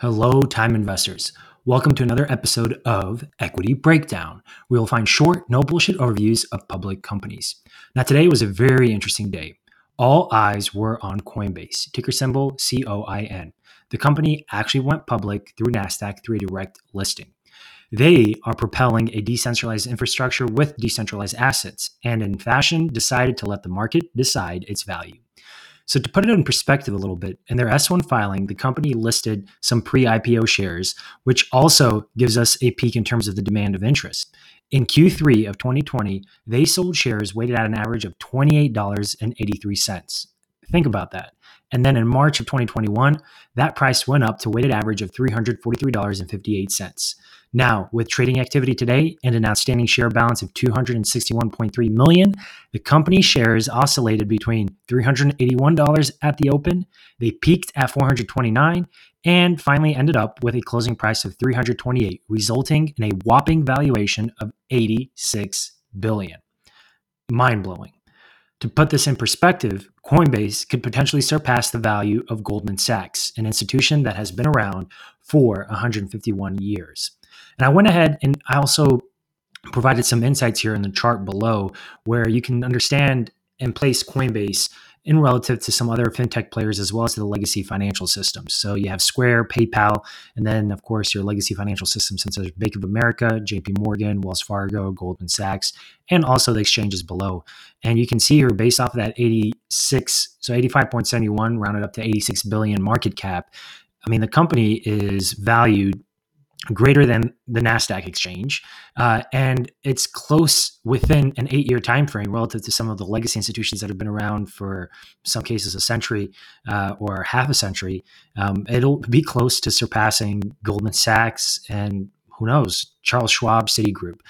Hello, time investors. Welcome to another episode of Equity Breakdown, where you'll find short, no bullshit overviews of public companies. Now, today was a very interesting day. All eyes were on Coinbase, ticker symbol C O I N. The company actually went public through NASDAQ through a direct listing. They are propelling a decentralized infrastructure with decentralized assets, and in fashion, decided to let the market decide its value. So, to put it in perspective a little bit, in their S1 filing, the company listed some pre IPO shares, which also gives us a peek in terms of the demand of interest. In Q3 of 2020, they sold shares weighted at an average of $28.83. Think about that. And then in March of 2021, that price went up to weighted average of $343.58. Now, with trading activity today and an outstanding share balance of 261.3 million, the company shares oscillated between $381 at the open, they peaked at 429 and finally ended up with a closing price of 328, resulting in a whopping valuation of 86 billion. Mind-blowing. To put this in perspective, Coinbase could potentially surpass the value of Goldman Sachs, an institution that has been around for 151 years. And I went ahead and I also provided some insights here in the chart below where you can understand and place Coinbase in relative to some other fintech players as well as to the legacy financial systems. So you have Square, PayPal, and then of course your legacy financial systems such as Bank of America, JP Morgan, Wells Fargo, Goldman Sachs, and also the exchanges below. And you can see here based off of that 86, so 85.71 rounded up to 86 billion market cap. I mean, the company is valued greater than the Nasdaq exchange, uh, and it's close within an eight-year time frame relative to some of the legacy institutions that have been around for some cases a century uh, or half a century. Um, it'll be close to surpassing Goldman Sachs and who knows Charles Schwab, Citigroup.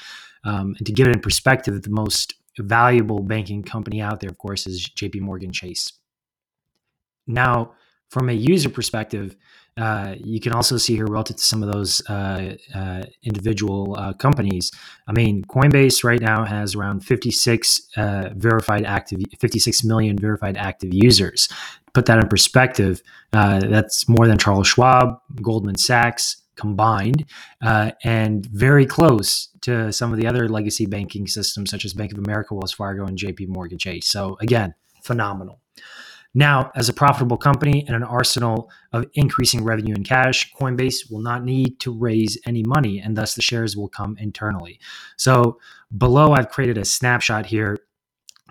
Um, and to give it in perspective, the most valuable banking company out there, of course, is J.P. Morgan Chase. Now, from a user perspective, uh, you can also see here relative to some of those uh, uh, individual uh, companies. I mean, Coinbase right now has around 56 uh, verified active, 56 million verified active users. Put that in perspective, uh, that's more than Charles Schwab, Goldman Sachs combined, and very close to some of the other legacy banking systems such as Bank of America, Wells Fargo, and J.P. Morgan Chase. So again, phenomenal. Now, as a profitable company and an arsenal of increasing revenue and cash, Coinbase will not need to raise any money, and thus the shares will come internally. So, below, I've created a snapshot here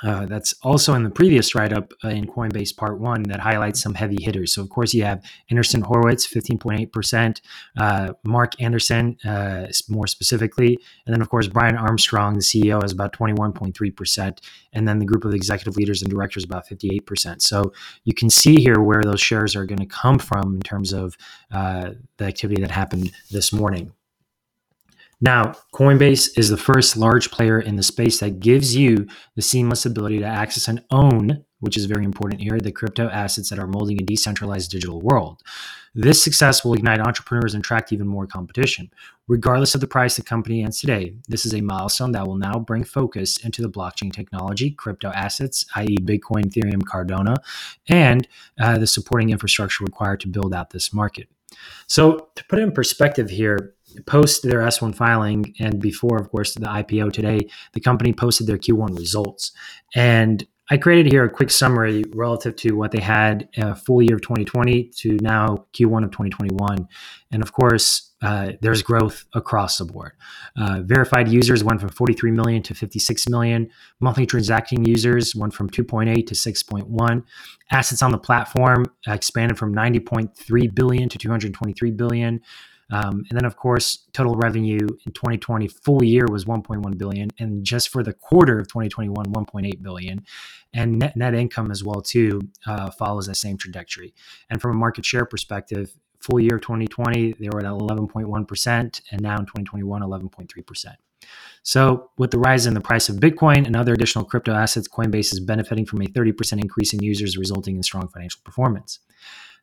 uh, that's also in the previous write up uh, in Coinbase Part 1 that highlights some heavy hitters. So, of course, you have Andreessen Horowitz, 15.8%, uh, Marc Andreessen, uh, more specifically, and then, of course, Brian Armstrong, the CEO, has about 21.3%, and then the group of executive leaders and directors about 58%. So, you can see here where those shares are going to come from in terms of the activity that happened this morning. Now, Coinbase is the first large player in the space that gives you the seamless ability to access and own, which is very important here, the crypto assets that are molding a decentralized digital world. This success will ignite entrepreneurs and attract even more competition. Regardless of the price the company ends today, this is a milestone that will now bring focus into the blockchain technology, crypto assets, i.e., Bitcoin, Ethereum, Cardano, and uh, the supporting infrastructure required to build out this market. So, to put it in perspective here, post their S1 filing and before, of course, the IPO today, the company posted their Q1 results. And I created here a quick summary relative to what they had uh, full year of 2020 to now Q1 of 2021. And of course, uh, there's growth across the board. Uh, verified users went from 43 million to 56 million. Monthly transacting users went from 2.8 to 6.1. Assets on the platform expanded from 90.3 billion to 223 billion. Um, and then, of course, total revenue in 2020 full year was 1.1 billion, and just for the quarter of 2021, 1.8 billion. And net net income as well too uh, follows that same trajectory. And from a market share perspective, full year 2020 they were at 11.1 percent, and now in 2021, 11.3 percent. So, with the rise in the price of Bitcoin and other additional crypto assets, Coinbase is benefiting from a 30% increase in users, resulting in strong financial performance.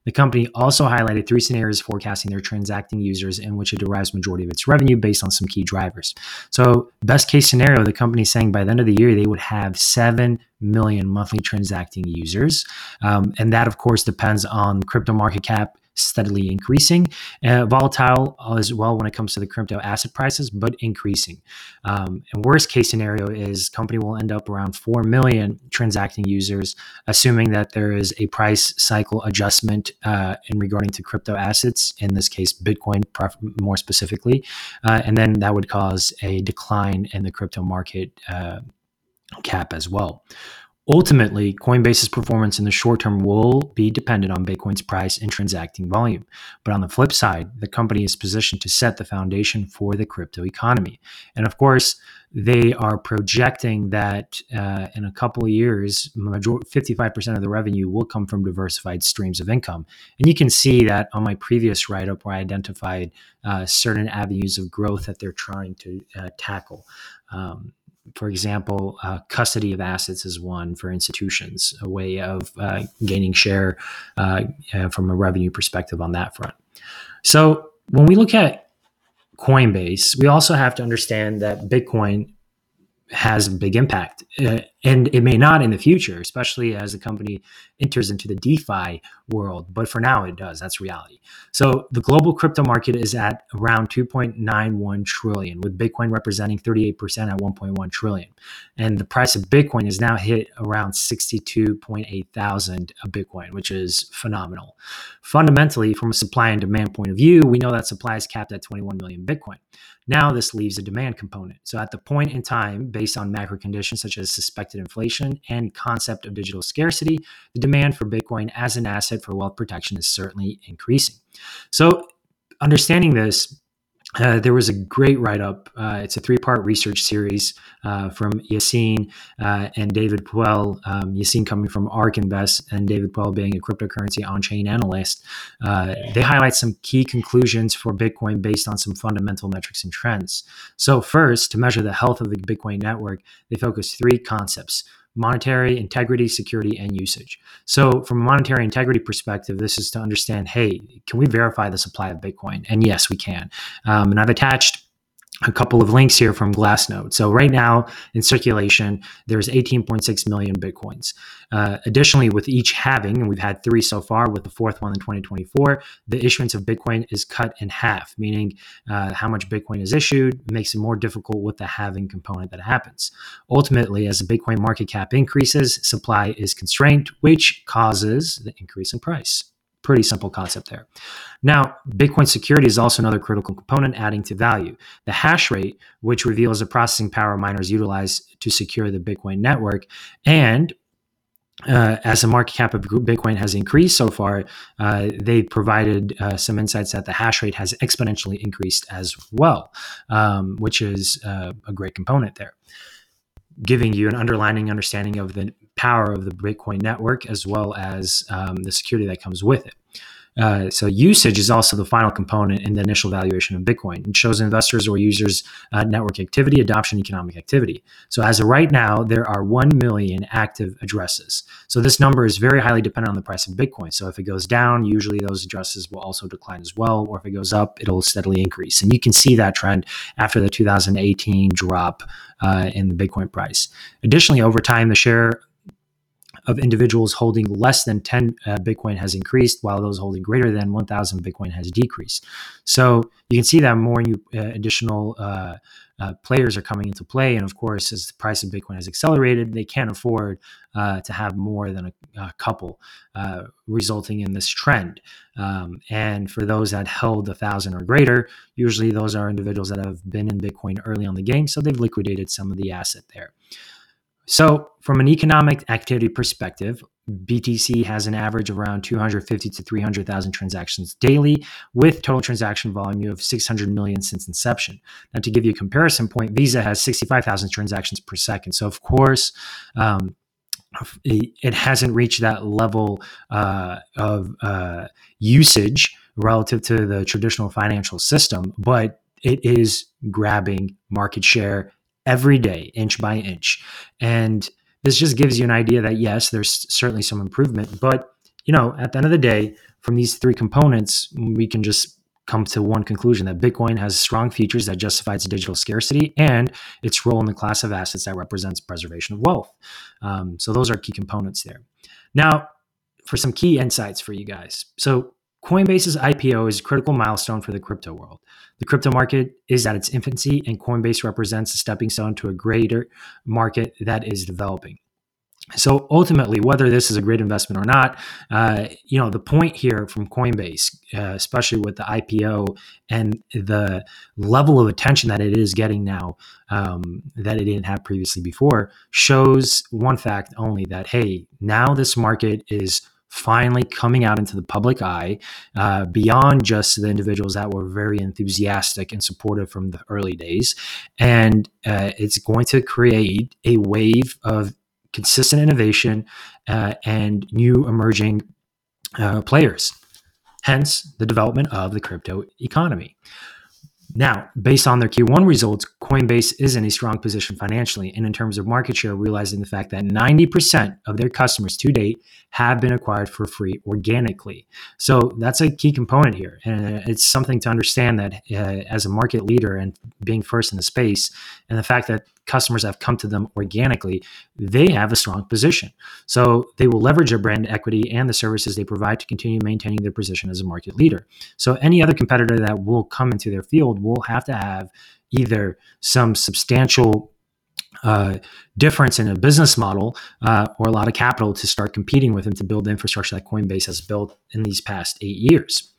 The company also highlighted three scenarios forecasting their transacting users in which it derives majority of its revenue based on some key drivers. So, best case scenario, the company is saying by the end of the year they would have 7 million monthly transacting users. Um, and that, of course, depends on crypto market cap steadily increasing. Uh, volatile as well when it comes to the crypto asset prices, but increasing. Um, and worst case scenario is company will end up around 4 million transacting users, assuming that there is a price cycle adjustment uh, in regarding to crypto assets, in this case, Bitcoin more specifically. Uh, and then that would cause a decline in the crypto market uh, cap as well. Ultimately, Coinbase's performance in the short term will be dependent on Bitcoin's price and transacting volume. But on the flip side, the company is positioned to set the foundation for the crypto economy. And of course, they are projecting that uh, in a couple of years, 55% of the revenue will come from diversified streams of income. And you can see that on my previous write up where I identified uh, certain avenues of growth that they're trying to uh, tackle. Um, for example, uh, custody of assets is one for institutions, a way of uh, gaining share uh, from a revenue perspective on that front. So when we look at Coinbase, we also have to understand that Bitcoin has a big impact. Uh, and it may not in the future, especially as the company enters into the DeFi world. But for now, it does. That's reality. So the global crypto market is at around 2.91 trillion, with Bitcoin representing 38% at 1.1 trillion. And the price of Bitcoin is now hit around 62.8 thousand a Bitcoin, which is phenomenal. Fundamentally, from a supply and demand point of view, we know that supply is capped at 21 million Bitcoin. Now this leaves a demand component. So at the point in time, based on macro conditions such as suspected inflation and concept of digital scarcity, the demand for Bitcoin as an asset for wealth protection is certainly increasing. So understanding this, uh, there was a great write up. Uh, it's a three part research series uh, from Yassine uh, and David Puell. Um, Yassine coming from ARK Invest and David Puell being a cryptocurrency on chain analyst. Uh, they highlight some key conclusions for Bitcoin based on some fundamental metrics and trends. So, first, to measure the health of the Bitcoin network, they focus three concepts monetary integrity, security, and usage. So, from a monetary integrity perspective, this is to understand hey, can we verify the supply of Bitcoin? And yes, we can. Um, and I've attached a couple of links here from Glassnode. So right now in circulation, there's 18.6 million bitcoins. Uh, additionally, with each halving, and we've had three so far, with the fourth one in 2024, the issuance of Bitcoin is cut in half, meaning uh, how much Bitcoin is issued makes it more difficult with the halving component that happens. Ultimately, as the Bitcoin market cap increases, supply is constrained, which causes the increase in price. Pretty simple concept there. Now, Bitcoin security is also another critical component adding to value. The hash rate, which reveals the processing power miners utilize to secure the Bitcoin network, and uh, as the market cap of Bitcoin has increased so far, uh, they provided uh, some insights that the hash rate has exponentially increased as well, um, which is uh, a great component there giving you an underlining understanding of the power of the Bitcoin network as well as um, the security that comes with it. Uh, so usage is also the final component in the initial valuation of Bitcoin. It shows investors or users uh, network activity, adoption, economic activity. So as of right now, there are 1 million active addresses. So this number is very highly dependent on the price of Bitcoin. So if it goes down, usually those addresses will also decline as well. Or if it goes up, it'll steadily increase. And you can see that trend after the 2018 drop uh, in the Bitcoin price. Additionally, over time, the share of individuals holding less than 10 uh, Bitcoin has increased, while those holding greater than 1,000 Bitcoin has decreased. So you can see that more new uh, additional uh, uh, players are coming into play. And of course, as the price of Bitcoin has accelerated, they can't afford uh, to have more than a, a couple, uh, resulting in this trend. Um, and for those that held a thousand or greater, usually those are individuals that have been in Bitcoin early on the game, so they've liquidated some of the asset there. So, from an economic activity perspective, BTC has an average around 250 to 300,000 transactions daily, with total transaction volume of 600 million since inception. Now, to give you a comparison point, Visa has 65,000 transactions per second. So, of course, um, it hasn't reached that level uh, of uh, usage relative to the traditional financial system, but it is grabbing market share every day, inch by inch. And this just gives you an idea that yes, there's certainly some improvement, but you know, at the end of the day, from these three components, we can just come to one conclusion that Bitcoin has strong features that justify its digital scarcity and its role in the class of assets that represents preservation of wealth. Um, so those are key components there. Now, for some key insights for you guys. So Coinbase's IPO is a critical milestone for the crypto world. The crypto market is at its infancy, and Coinbase represents a stepping stone to a greater market that is developing. So ultimately, whether this is a great investment or not, uh, you know, the point here from Coinbase, uh, especially with the IPO and the level of attention that it is getting now um, that it didn't have previously before, shows one fact only that hey, now this market is finally coming out into the public eye uh, beyond just the individuals that were very enthusiastic and supportive from the early days. And uh, it's going to create a wave of consistent innovation uh, and new emerging uh, players, hence the development of the crypto economy. Now, based on their Q1 results, Coinbase is in a strong position financially and in terms of market share, realizing the fact that 90% of their customers to date have been acquired for free organically. So that's a key component here. And it's something to understand that uh, as a market leader and being first in the space, and the fact that customers have come to them organically, they have a strong position. So they will leverage their brand equity and the services they provide to continue maintaining their position as a market leader. So any other competitor that will come into their field will have to have either some substantial uh, difference in a business model uh, or a lot of capital to start competing with them to build the infrastructure that Coinbase has built in these past eight years.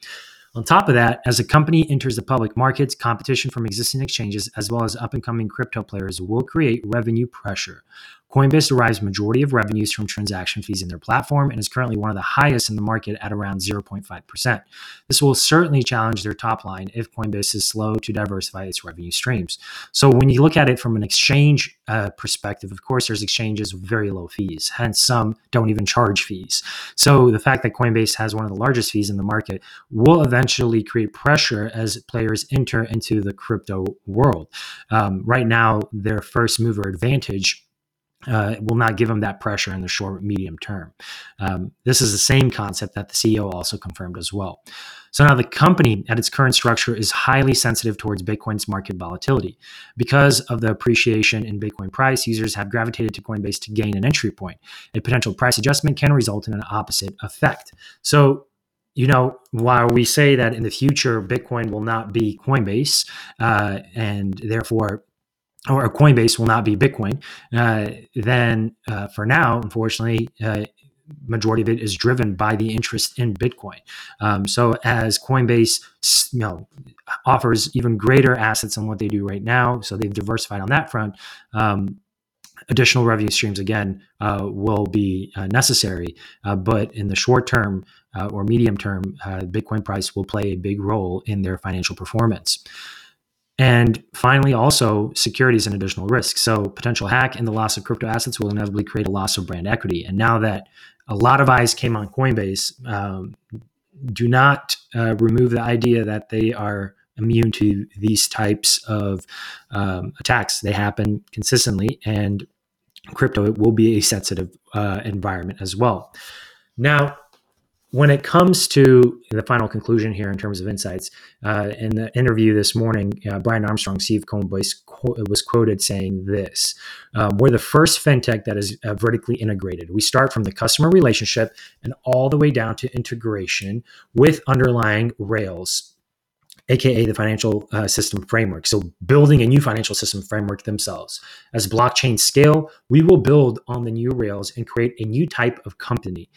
On top of that, as a company enters the public markets, competition from existing exchanges as well as up and coming crypto players will create revenue pressure. Coinbase derives majority of revenues from transaction fees in their platform and is currently one of the highest in the market at around 0.5%. This will certainly challenge their top line if Coinbase is slow to diversify its revenue streams. So when you look at it from an exchange uh, perspective, of course, there's exchanges with very low fees. Hence, some don't even charge fees. So the fact that Coinbase has one of the largest fees in the market will eventually create pressure as players enter into the crypto world. Um, right now, their first mover advantage uh, will not give them that pressure in the short medium term. Um, this is the same concept that the CEO also confirmed as well. So now the company at its current structure is highly sensitive towards Bitcoin's market volatility. Because of the appreciation in Bitcoin price, users have gravitated to Coinbase to gain an entry point. A potential price adjustment can result in an opposite effect. So you know, while we say that in the future Bitcoin will not be Coinbase, uh, and therefore or Coinbase will not be Bitcoin, uh, then uh, for now, unfortunately, uh, majority of it is driven by the interest in Bitcoin. Um, so as Coinbase, you know, offers even greater assets than what they do right now, so they've diversified on that front. Um, additional revenue streams again uh, will be uh, necessary, uh, but in the short term or medium term, Bitcoin price will play a big role in their financial performance. And finally, also security is an additional risk. So potential hack and the loss of crypto assets will inevitably create a loss of brand equity. And now that a lot of eyes came on Coinbase, um, do not uh, remove the idea that they are immune to these types of um, attacks. They happen consistently, and crypto will be a sensitive uh, environment as well. Now, when it comes to the final conclusion here in terms of insights, uh, in the interview this morning, uh, Brian Armstrong, Steve Coinbase, was quoted saying this um, We're the first fintech that is uh, vertically integrated. We start from the customer relationship and all the way down to integration with underlying Rails. AKA the financial uh, system framework. So, building a new financial system framework themselves. As blockchain scale, we will build on the new Rails and create a new type of company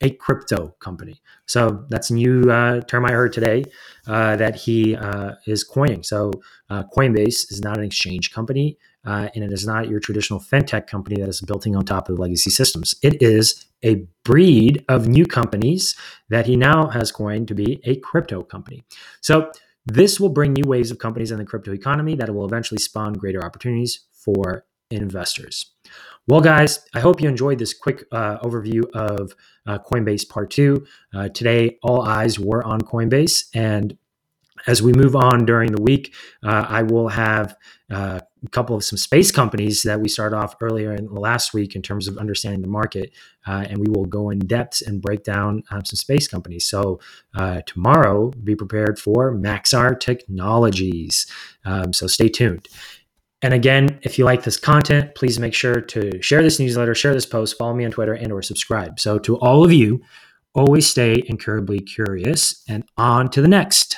a crypto company. So that's a new uh, term I heard today uh, that he uh, is coining. So uh, Coinbase is not an exchange company, uh, and it is not your traditional fintech company that is building on top of the legacy systems. It is a breed of new companies that he now has coined to be a crypto company. So this will bring new waves of companies in the crypto economy that will eventually spawn greater opportunities for investors. Well, guys, I hope you enjoyed this quick uh, overview of uh, Coinbase Part 2. Uh, today, all eyes were on Coinbase. And as we move on during the week, uh, I will have uh, a couple of some space companies that we started off earlier in the last week in terms of understanding the market. Uh, and we will go in depth and break down um, some space companies. So, tomorrow, be prepared for Maxar Technologies. Um, so, stay tuned. And again, if you like this content, please make sure to share this newsletter, share this post, follow me on Twitter, and or subscribe. So to all of you always stay incurably curious and on to the next.